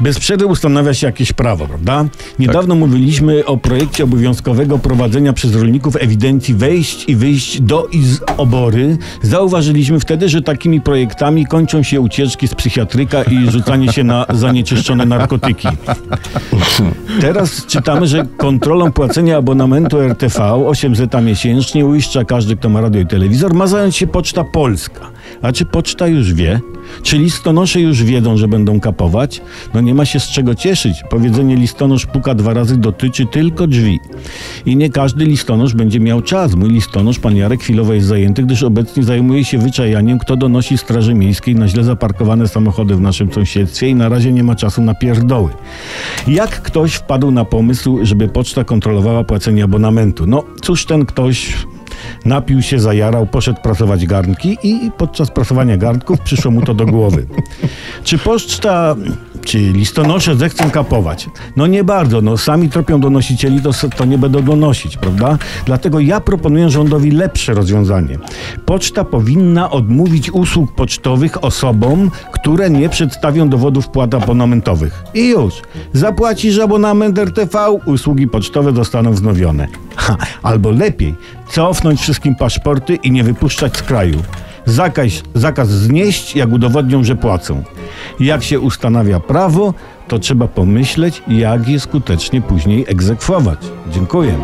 Bez przerwy ustanawia się jakieś prawo, prawda? Niedawno Tak. mówiliśmy o projekcie obowiązkowego prowadzenia przez rolników ewidencji wejść i wyjść do i z obory. Zauważyliśmy wtedy, że takimi projektami kończą się ucieczki z psychiatryka i rzucanie się na zanieczyszczone narkotyki. Teraz czytamy, że kontrolą płacenia abonamentu RTV 8 zeta miesięcznie uiszcza każdy, kto ma radio i telewizor, ma zająć się Poczta Polska. A czy poczta już wie? Czy listonosze już wiedzą, że będą kapować? No nie ma się z czego cieszyć. Powiedzenie listonosz puka dwa razy dotyczy tylko drzwi. I nie każdy listonosz będzie miał czas. Mój listonosz, pan Jarek, chwilowo jest zajęty, gdyż obecnie zajmuje się wyczajaniem, kto donosi Straży Miejskiej na źle zaparkowane samochody w naszym sąsiedztwie i na razie nie ma czasu na pierdoły. Jak ktoś wpadł na pomysł, żeby poczta kontrolowała płacenie abonamentu? No cóż ten ktoś napił się, zajarał, poszedł prasować garnki i podczas prasowania garnków przyszło mu to do głowy. Czy poczta, czy listonosze zechcą kapować? No nie bardzo, no sami tropią donosicieli, to, to nie będą donosić, prawda? Dlatego ja proponuję rządowi lepsze rozwiązanie. Poczta powinna odmówić usług pocztowych osobom, które nie przedstawią dowodów wpłat abonamentowych. I już. Zapłacisz abonament RTV, usługi pocztowe zostaną wznowione. Ha, albo lepiej, cofnąć wszystkim paszporty i nie wypuszczać z kraju. Zakaz, zakaz znieść, jak udowodnią, że płacą. Jak się ustanawia prawo, to trzeba pomyśleć, jak je skutecznie później egzekwować. Dziękuję.